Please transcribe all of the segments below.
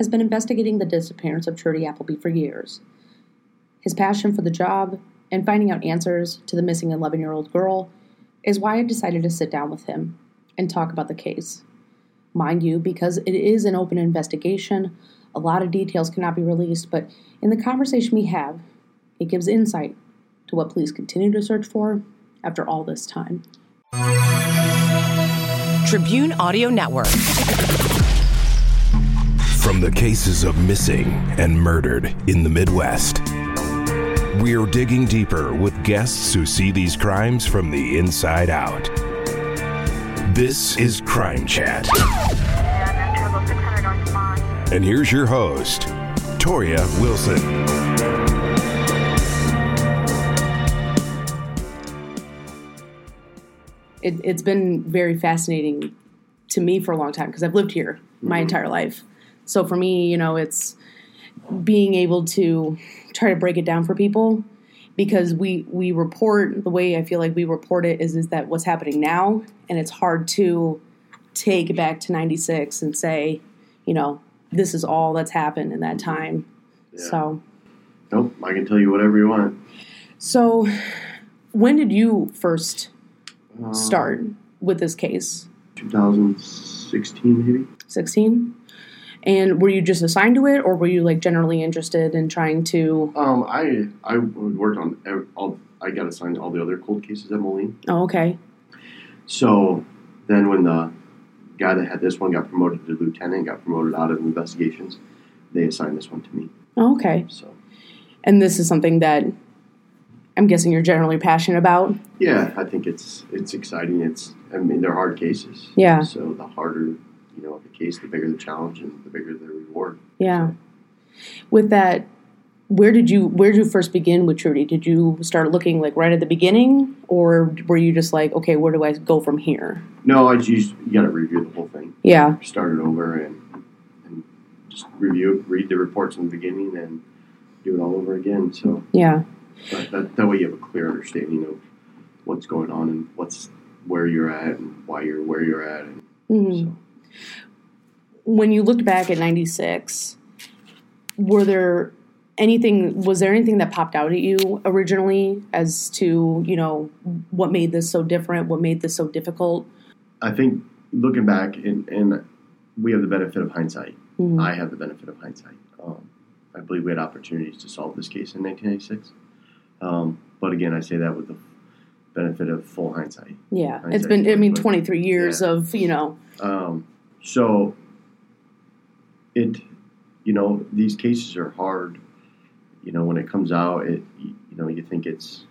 has been investigating the disappearance of Trudy Appleby for years. His passion for the job and finding out answers to the missing 11 year old girl is why I decided to sit down with him and talk about the case. Mind you, because it is an open investigation, a lot of details cannot be released, but in the conversation we have, it gives insight to what police continue to search for after all this time. Tribune Audio Network. From the cases of missing and murdered in the Midwest, we're digging deeper with guests who see these crimes from the inside out. This is Crime Chat. And here's your host, Toria Wilson. It, it's been very fascinating to me for a long time because I've lived here my Mm-hmm. entire life. So for me, you know, it's being able to try to break it down for people because we we report the way I feel like we report it is is that what's happening now and it's hard to take back to 96 and say, you know, this is all that's happened in that time. Yeah. So Nope, I can tell you whatever you want. so when did you first Uh, start with this case? 2016, maybe. 16? And were you just assigned to it or were you like generally interested in trying to Um, I I worked on ev- all. I got assigned to all the other cold cases at Moline. Oh, okay. So then, when the guy that had this one got promoted to lieutenant, got promoted out of investigations, they assigned this one to me. Oh, okay. So And this is something that I'm guessing you're generally passionate about. yeah, I think it's it's exciting. It's I mean they're hard cases. Yeah. So the harder you know the case, the bigger the challenge, and the bigger the reward. Yeah. With that, where did you where did you first begin with Trudy? Did you start looking like right at the beginning, or were you just like, okay, where do I go from here? No, I just you got to review the whole thing. Yeah. start it over and, and just review, read the reports in the beginning, and do it all over again. So Yeah. that, that, that way you have a clear understanding of what's going on and what's where you're at and why you're where you're at. And Mhm. so, When you looked back at '96, were there anything? Was there anything that popped out at you originally as to you know what made this so different? What made this so difficult? I think looking back, and, and we have the benefit of hindsight. Mhm. I have the benefit of hindsight. Um, I believe we had opportunities to solve this case in 1996. Um, but again, I say that with the benefit of full hindsight. Yeah, it's Hindsight's been I mean 23 years Yeah. of you know Um, so it, you know, these cases are hard. You know, when it comes out, it, you, know, you think it's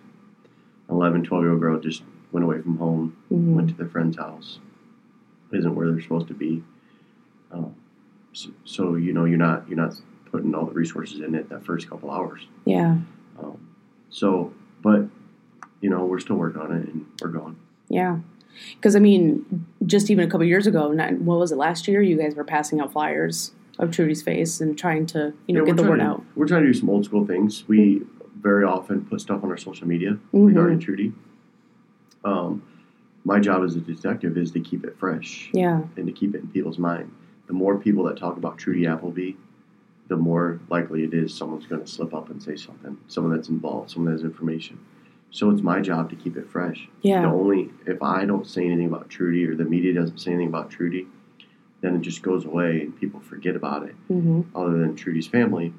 11, 12 year old girl just went away from home, mhm. went to their friend's house, isn't where they're supposed to be. Um, so, so, you know, you're not, you're not putting all the resources in it that first couple hours. yeah Um, so, but, you know, we're still working on it and we're going. yeah because I mean just even a couple years ago not, what was it last year you guys were passing out flyers of Trudy's face and trying to you know Yeah, get the word to- out We're trying to do some old school things. We very often put stuff on our social media Mhm. regarding Trudy. Um, my job as a detective is to keep it fresh yeah and to keep it in people's mind. The more people that talk about Trudy Appleby, the more likely it is someone's going to slip up and say something. Someone that's involved, someone that has information. So it's my job to keep it fresh. The yeah only if I don't say anything about Trudy or the media doesn't say anything about Trudy, then it just goes away and people forget about it hmm other than Trudy's family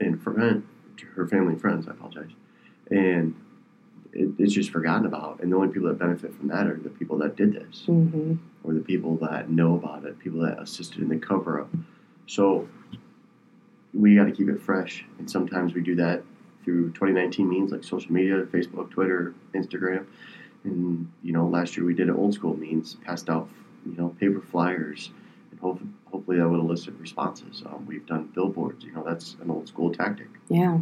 and friend, her family and friends. I apologize, and it, it's just forgotten about. And the only people that benefit from that are the people that did this, hmm or the people that know about it, people that assisted in the cover up. So we got to keep it fresh, and sometimes we do that through 2019 means like social media, Facebook, Twitter, Instagram, and you know last year we did it old school means, passed out you know paper flyers, and hope, hopefully that would elicit responses. Um, we've done billboards. You know, that's an old school tactic. Yeah.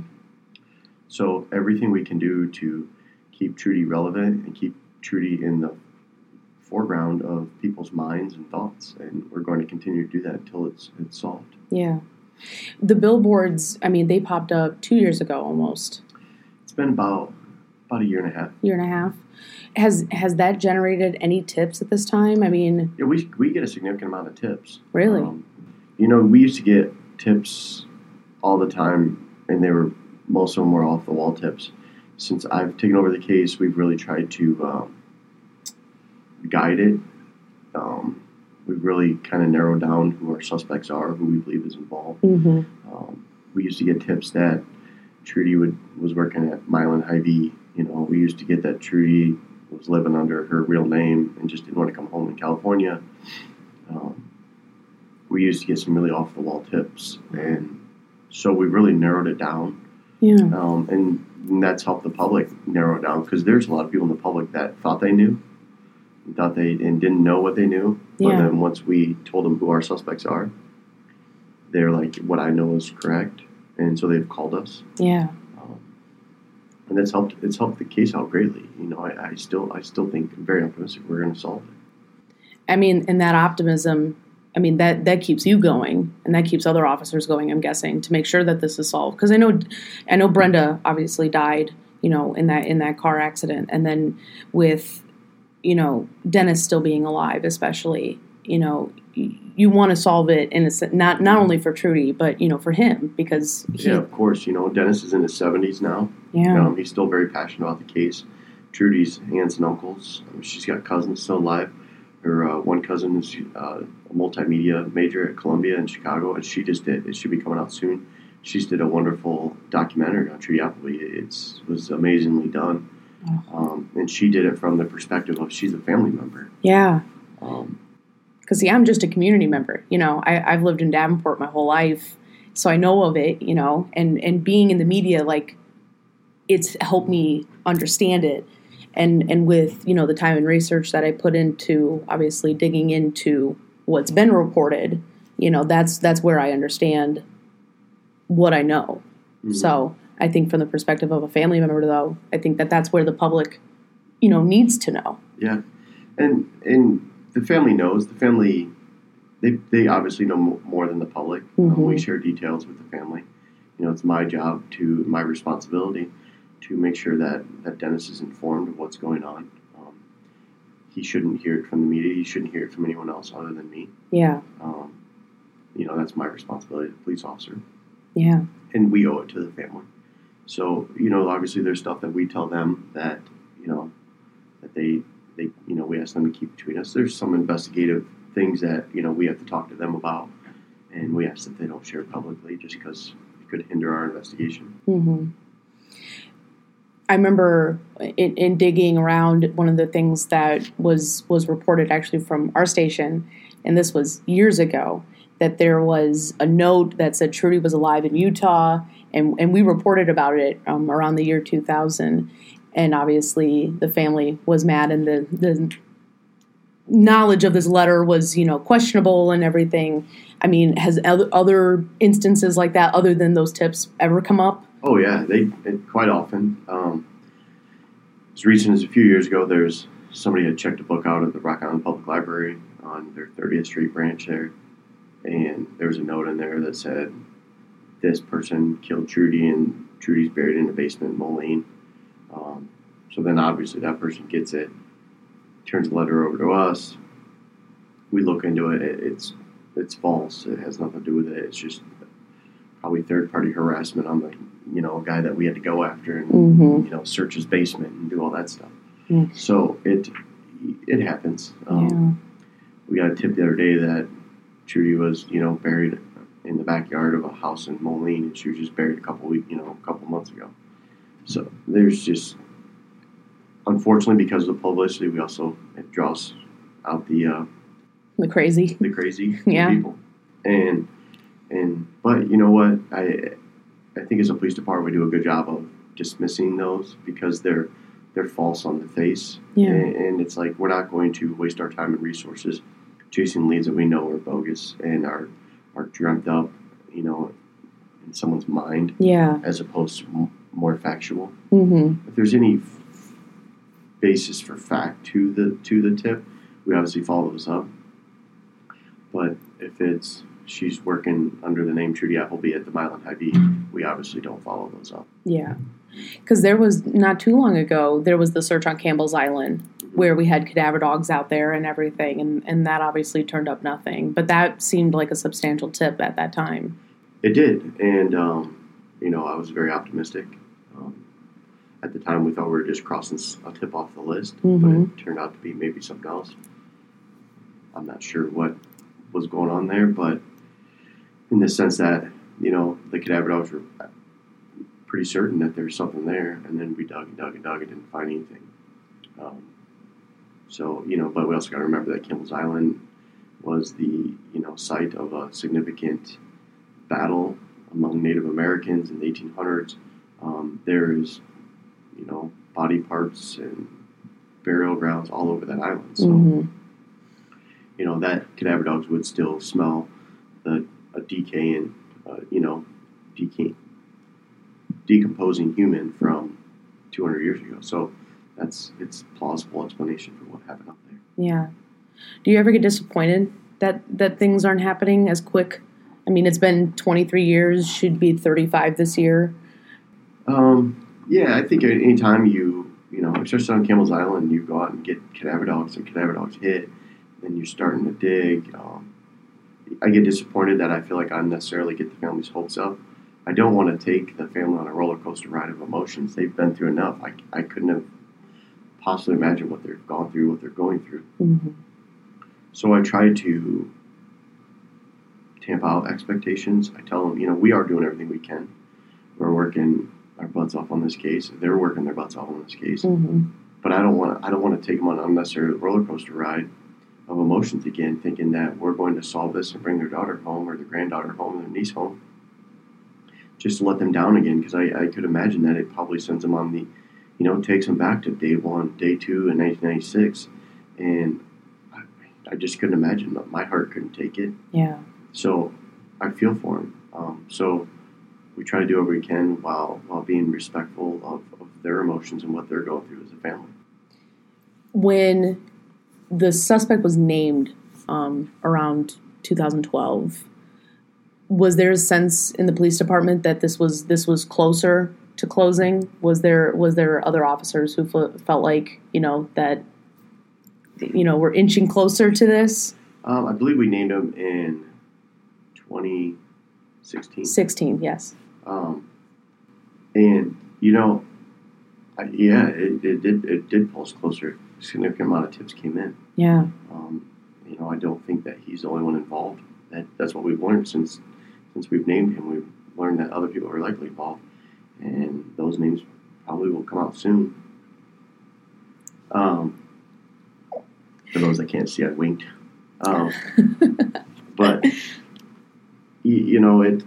So everything we can do to keep Trudy relevant and keep Trudy in the foreground of people's minds and thoughts, and we're going to continue to do that until it's it's solved. Yeah. The billboards, I mean, they popped up two years ago almost. It's been about about a year and a half. Year and a half. Has has that generated any tips at this time? I mean, Yeah, we we get a significant amount of tips. Really? Um, you know, we used to get tips all the time, and they were most of them were off the wall tips. Since I've taken over the case, we've really tried to um, guide it. Um, we've really kind of narrowed down who our suspects are, who we believe is involved. mhm. Um, we used to get tips that Trudy would, was working at Milan Hy-Vee. You know, we used to get that Trudy was living under her real name and just didn't want to come home in California. Um, we used to get some really off the wall tips, and so we really narrowed it down, yeah, um, and that's helped the public narrow it down because there's a lot of people in the public that thought they knew, thought they and didn't know what they knew. But Yeah. then once we told them who our suspects are, they're like, "What I know is correct," and so they've called us, yeah, um, and that's helped. It's helped the case out greatly. You know, I, I still, I still think I'm very optimistic we're going to solve it. I mean, and that optimism, I mean, that that keeps you going, and that keeps other officers going. I'm guessing to make sure that this is solved because I know, I know Brenda obviously died, you know, in that in that car accident, and then with, you know, Dennis still being alive, especially, you know, you want to solve it in a not not only for Trudy, but you know, for him because he, Yeah, of course. You know, Dennis is in his 70s now. yeah, Um, he's still very passionate about the case. Trudy's aunts and uncles. Um, she's got cousins still alive. Her uh, one cousin is uh, a multimedia major at Columbia in Chicago, and she just did. It should be coming out soon. She just did a wonderful documentary on Trudy Appleby. It's it was amazingly done, um, and she did it from the perspective of she's a family member. yeah. Um, because see, I'm just a community member. You know, I, I've lived in Davenport my whole life, so I know of it. You know, and and being in the media, like, it's helped me understand it. And and with you know the time and research that I put into obviously digging into what's been reported, you know, that's that's where I understand what I know. mhm. So I think from the perspective of a family member, though, I think that that's where the public, you know, needs to know. Yeah, and and the family knows. The family, they they obviously know more than the public. Um, Mhm. we share details with the family. You know, it's my job to my responsibility to make sure that that Dennis is informed of what's going on. Um, he shouldn't hear it from the media. He shouldn't hear it from anyone else other than me. Yeah, Um, you know, that's my responsibility as a police officer yeah, and we owe it to the family. So you know, obviously, there's stuff that we tell them that you know that they they you know we ask them to keep between us. There's some investigative things that you know we have to talk to them about, and we ask that they don't share publicly just because it could hinder our investigation. hmm I remember in, in digging around one of the things that was was reported actually from our station, and this was years ago, that there was a note that said Trudy was alive in Utah, and and we reported about it um, around the year 2000, and obviously the family was mad, and the the knowledge of this letter was you know questionable and everything. I mean, has other, instances like that, other than those tips, ever come up? Oh yeah, they it, quite often. Um, as recent as a few years ago, there's somebody had checked a book out at the Rock Island Public Library on their 30th Street branch there, and there was a note in there that said, "This person killed Trudy, and Trudy's buried in the basement in Moline." Um, so then, obviously, that person gets it, turns the letter over to us. We look into it. it it's it's false. It has nothing to do with it. It's just probably third party harassment on the you know a guy that we had to go after and Mm-hmm. you know search his basement and do all that stuff. So it it happens. Um, We got a tip the other day that Trudy was you know buried in the backyard of a house in Moline, and she was just buried a couple week you know a couple months ago. So there's just unfortunately because of the publicity, we also it draws out the uh, The crazy. the crazy Yeah. people. And and but you know what? I I think as a police department we do a good job of dismissing those because they're they're false on the face. Yeah. And, and it's like we're not going to waste our time and resources chasing leads that we know are bogus and are are dreamt up, you know, in someone's mind Yeah. as opposed to m- more factual. Mm-hmm. If there's any f- basis for fact to the to the tip, we obviously follow those up. But if it's she's working under the name Trudy Appleby at the Milan Hy-Vee, we obviously don't follow those up. Yeah. Because there was not too long ago, there was the search on Campbell's Island where we had cadaver dogs out there and everything, and, and that obviously turned up nothing. But that seemed like a substantial tip at that time. It did, and um, you know I was very optimistic. Um, at the time, we thought we were just crossing a tip off the list, Mhm. but it turned out to be maybe something else. I'm not sure what was going on there, but in the sense that you know the cadaver dogs were pretty certain that there was something there, and then we dug and dug and dug and didn't find anything. Um, so you know, but we also got to remember that Campbell's Island was the you know site of a significant battle among Native Americans in the 1800s. Um, there is, you know, body parts and burial grounds all over that island. So, Mhm. you know, that cadaver dogs would still smell the a decaying, uh, you know, decay, decomposing human from 200 years ago. So that's it's plausible explanation for what happened up there. Yeah. Do you ever get disappointed that, that things aren't happening as quick? I mean, it's been 23 years, should be 35 this year. Um, yeah, I think any time you, you know, especially on Campbell's Island, you go out and get cadaver dogs and cadaver dogs hit, and you're starting to dig. Um, I get disappointed that I feel like I unnecessarily get the family's hopes up. I don't want to take the family on a roller coaster ride of emotions. They've been through enough. I, I couldn't have possibly imagine what they've gone through, what they're going through. Mm-hmm. So I try to tamp out expectations. I tell them, you know, we are doing everything we can. We're working our butts off on this case. They're working their butts off on this case. Mm-hmm. But I don't want to. I don't want to take them on an unnecessary roller coaster ride of emotions again, thinking that we're going to solve this and bring their daughter home or their granddaughter home or their niece home, just to let them down again. Because I, I could imagine that it probably sends them on the, you know, takes them back to day one, day two in 1996, and I, I just couldn't imagine. My heart couldn't take it. Yeah. So I feel for him. Um, so we try to do what we can while while being respectful of, of their emotions and what they're going through as a family. When the suspect was named um, around 2012, was there a sense in the police department that this was this was closer to closing? Was there was there other officers who fe- felt like you know that you know we're inching closer to this? Um, I believe we named him in 2016. 16, yes. Um, and you know, I, yeah, it, it did it did pull us closer. A significant amount of tips came in. Yeah. Um, you know, I don't think that he's the only one involved. That that's what we've learned since since we've named him. We've learned that other people are likely involved, and those names probably will come out soon. Um, for those that can't see, I winked. Um, but you, know it,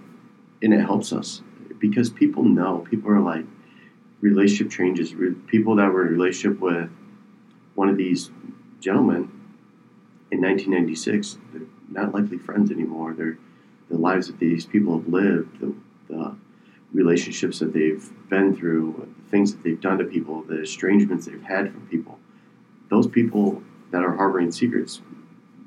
and it helps us because people know. People are like relationship changes. People that were in a relationship with one of these gentlemen in 1996, they're not likely friends anymore. They're the lives that these people have lived, the, the relationships that they've been through, things that they've done to people, the estrangements they've had from people. Those people that are harboring secrets,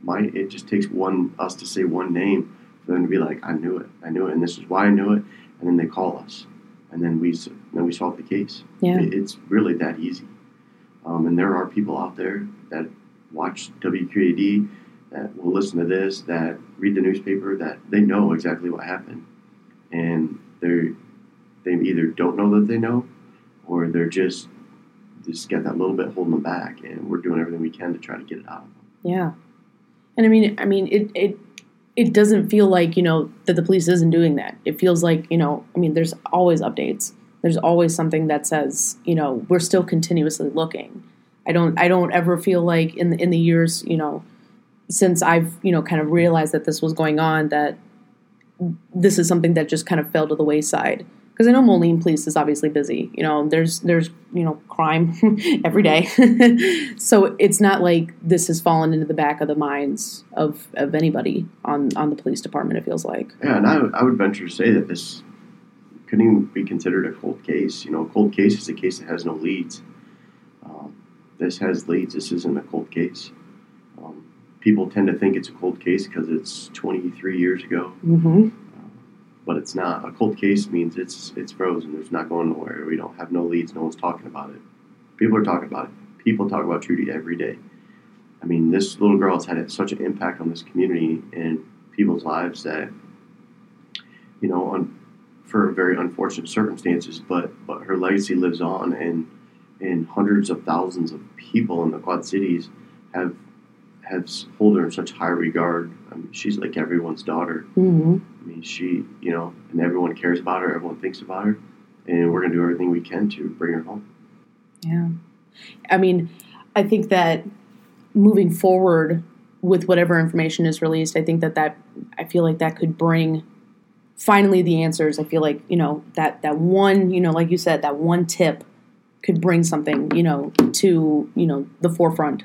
might it just takes one us to say one name for them to be like, I knew it, I knew it, and this is why I knew it, and then they call us, and then we then we solve the case. Yeah. It- it's really that easy. Um, and there are people out there that watch WQAD, that will listen to this, that read the newspaper, that they know exactly what happened, and they they either don't know that they know, or they're just just got that little bit holding them back, and we're doing everything we can to try to get it out of them. Yeah. And I mean, I mean, it it it doesn't feel like you know that the police isn't doing that. It feels like you know, I mean, there's always updates. There's always something that says you know we're still continuously looking. I don't I don't ever feel like in the, in the years you know since I've you know kind of realized that this was going on that this is something that just kind of fell to the wayside. Because I know Moline Police is obviously busy. You know, there's there's you know crime every day, so it's not like this has fallen into the back of the minds of, of anybody on on the police department. It feels like. Yeah, and I, I would venture to say that this couldn't even be considered a cold case. You know, a cold case is a case that has no leads. Um, this has leads. This isn't a cold case. Um, people tend to think it's a cold case because it's 23 years ago. Mm-hmm. But it's not. A cold case means it's it's frozen. There's not going nowhere. We don't have no leads. No one's talking about it. People are talking about it. People talk about Trudy every day. I mean, this little girl has had such an impact on this community and people's lives that, you know, on, for very unfortunate circumstances, but but her legacy lives on, and and hundreds of thousands of people in the Quad Cities have have hold her in such high regard. I mean, she's like everyone's daughter. Mm-hmm. I mean, she, you know, and everyone cares about her, everyone thinks about her, and we're going to do everything we can to bring her home. Yeah. I mean, I think that moving forward with whatever information is released, I think that that I feel like that could bring finally the answers. I feel like, you know, that that one, you know, like you said, that one tip could bring something, you know, to, you know, the forefront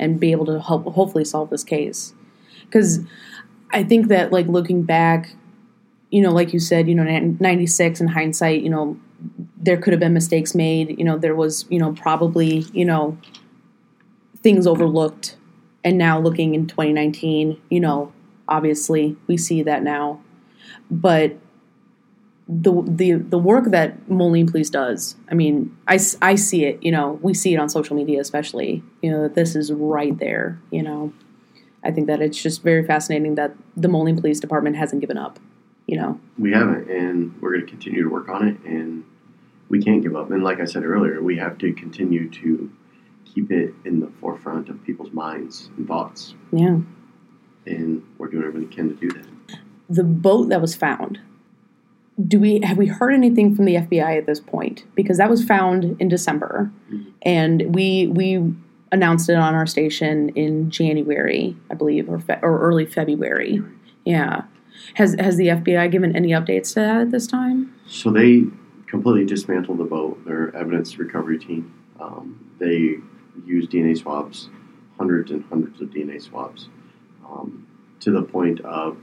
and be able to help hopefully solve this case. Cuz I think that like looking back, you know, like you said, you know, 96 in hindsight, you know, there could have been mistakes made. You know, there was, you know, probably, you know, things overlooked. And now looking in 2019, you know, obviously we see that now. But the the the work that Moline Police does, I mean, I, I see it, you know, we see it on social media especially, you know, that this is right there, you know. I think that it's just very fascinating that the Moline Police Department hasn't given up, you know. We haven't, and we're going to continue to work on it, and we can't give up. And like I said earlier, we have to continue to keep it in the forefront of people's minds and thoughts. Yeah. And we're doing everything we can to do that. The boat that was found, do we have we heard anything from the FBI at this point? Because that was found in December, mm-hmm. and we we announced it on our station in January, I believe, or fe- or early February. Yeah. Has has the FBI given any updates to that at this time? So they completely dismantled the boat. Their evidence recovery team. Um, they used DNA swabs, hundreds and hundreds of DNA swabs, um, to the point of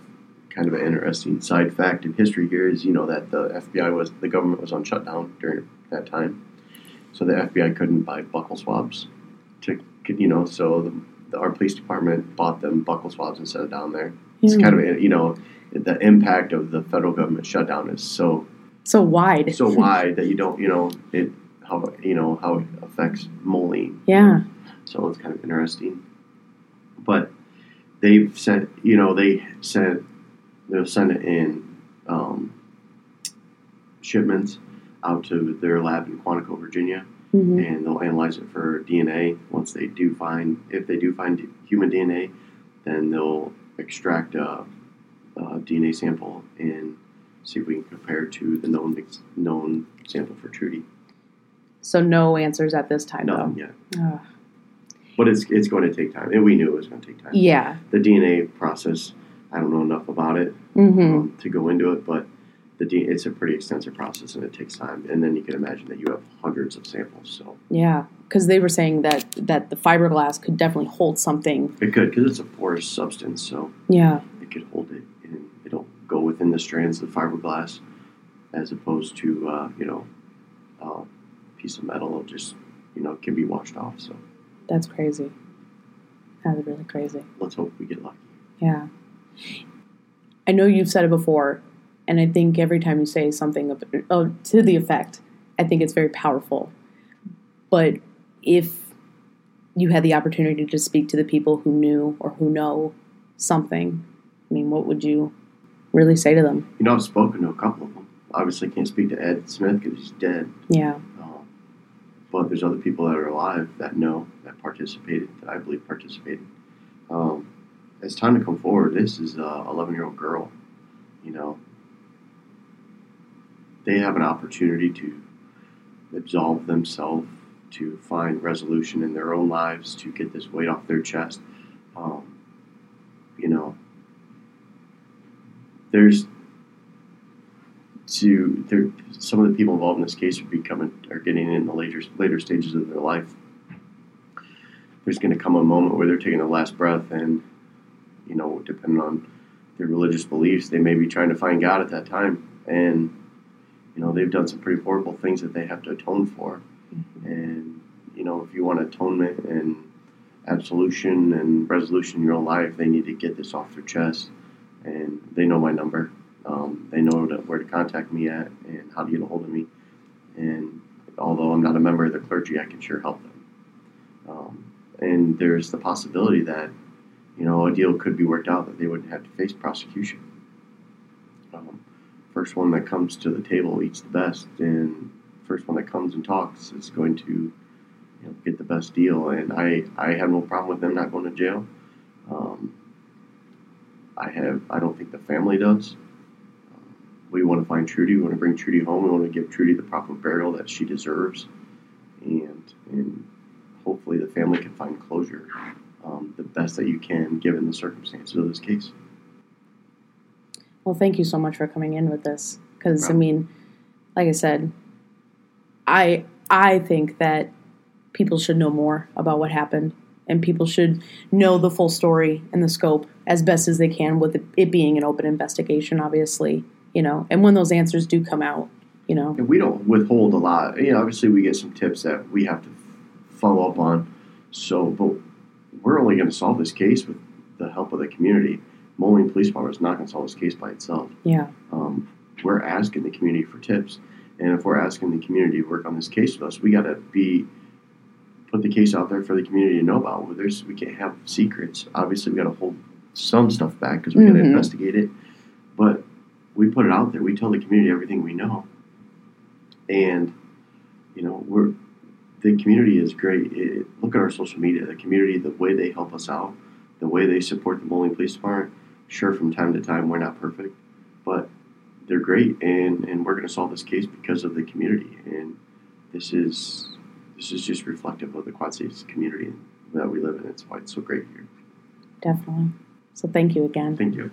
kind of an interesting side fact in history here is you know that the FBI was the government was on shutdown during that time, so the FBI couldn't buy buccal swabs to you know so the, the, our police department bought them buccal swabs and sent it down there. It's mm. kind of you know the impact of the federal government shutdown is so so wide so wide that you don't you know it how you know how it affects Moline. Yeah. So it's kind of interesting, but they've sent you know they sent they'll send it in um, shipments out to their lab in Quantico, Virginia, mm-hmm. and they'll analyze it for DNA. Once they do find, if they do find human DNA, then they'll extract a, a DNA sample and see if we can compare to the known known sample for Trudy. So no answers at this time. Nothing yet. Ugh. But it's it's going to take time, and we knew it was going to take time. Yeah. The DNA process I don't know enough about it mm-hmm. um, to go into it, but the D, it's a pretty extensive process and it takes time. And then you can imagine that you have hundreds of samples. So yeah, because they were saying that that the fiberglass could definitely hold something. It could because it's a porous substance, so yeah, it could hold it and it'll go within the strands of the fiberglass, as opposed to uh, you know a piece of metal. It'll just you know can be washed off. So that's crazy. That's really crazy. Let's hope we get lucky. Yeah. I know you've said it before, and I think every time you say something of, to the effect, I think it's very powerful. But if you had the opportunity to speak to the people who knew or who know something, I mean, what would you really say to them? You know, I've spoken to a couple of them. Obviously, can't speak to Ed Smith because he's dead. Yeah. Um, but there's other people that are alive that know, that participated, that I believe participated. Um, it's time to come forward. This is a 11 year old girl. You know, they have an opportunity to absolve themselves, to find resolution in their own lives, to get this weight off their chest. Um, you know, there's to there, some of the people involved in this case are becoming are getting in the later later stages of their life. There's going to come a moment where they're taking their last breath, and you know, depending on their religious beliefs, they may be trying to find God at that time, and you know, they've done some pretty horrible things that they have to atone for, mm-hmm. and you know, if you want atonement and absolution and resolution in your own life, they need to get this off their chest, and they know my number um, they know to, where to contact me at and how to get a hold of me. And although I'm not a member of the clergy, I can sure help them. Um, and there's the possibility that you know a deal could be worked out that they wouldn't have to face prosecution. Um, first one that comes to the table eats the best, and first one that comes and talks is going to you know, get the best deal. And I I have no problem with them not going to jail. Um, I have I don't think the family does we want to find Trudy. We want to bring Trudy home. We want to give Trudy the proper burial that she deserves, and and hopefully the family can find closure um, the best that you can given the circumstances of this case. Well, thank you so much for coming in with this because I mean, like I said, I I think that people should know more about what happened and people should know the full story and the scope as best as they can with it being an open investigation obviously you know, and when those answers do come out, you know. And we don't withhold a lot. You know, obviously we get some tips that we have to follow up on. So, but we're only going to solve this case with the help of the community. Moline Police Department is not going to solve this case by itself. Yeah. Um, we're asking the community for tips, and if we're asking the community to work on this case with us, we got to be put the case out there for the community to know about. Well, there's we can't have secrets. Obviously, we got to hold some stuff back because we got to mm-hmm. investigate it. But we put it out there. We tell the community everything we know, and you know we're the community is great. It, look at our social media. The community, the way they help us out, the way they support the Moline Police Department. Sure, from time to time we're not perfect, but they're great, and and we're going to solve this case because of the community. And this is this is just reflective of the Quad Cities community that we live in. It's why it's so great here. Definitely. So thank you again. Thank you.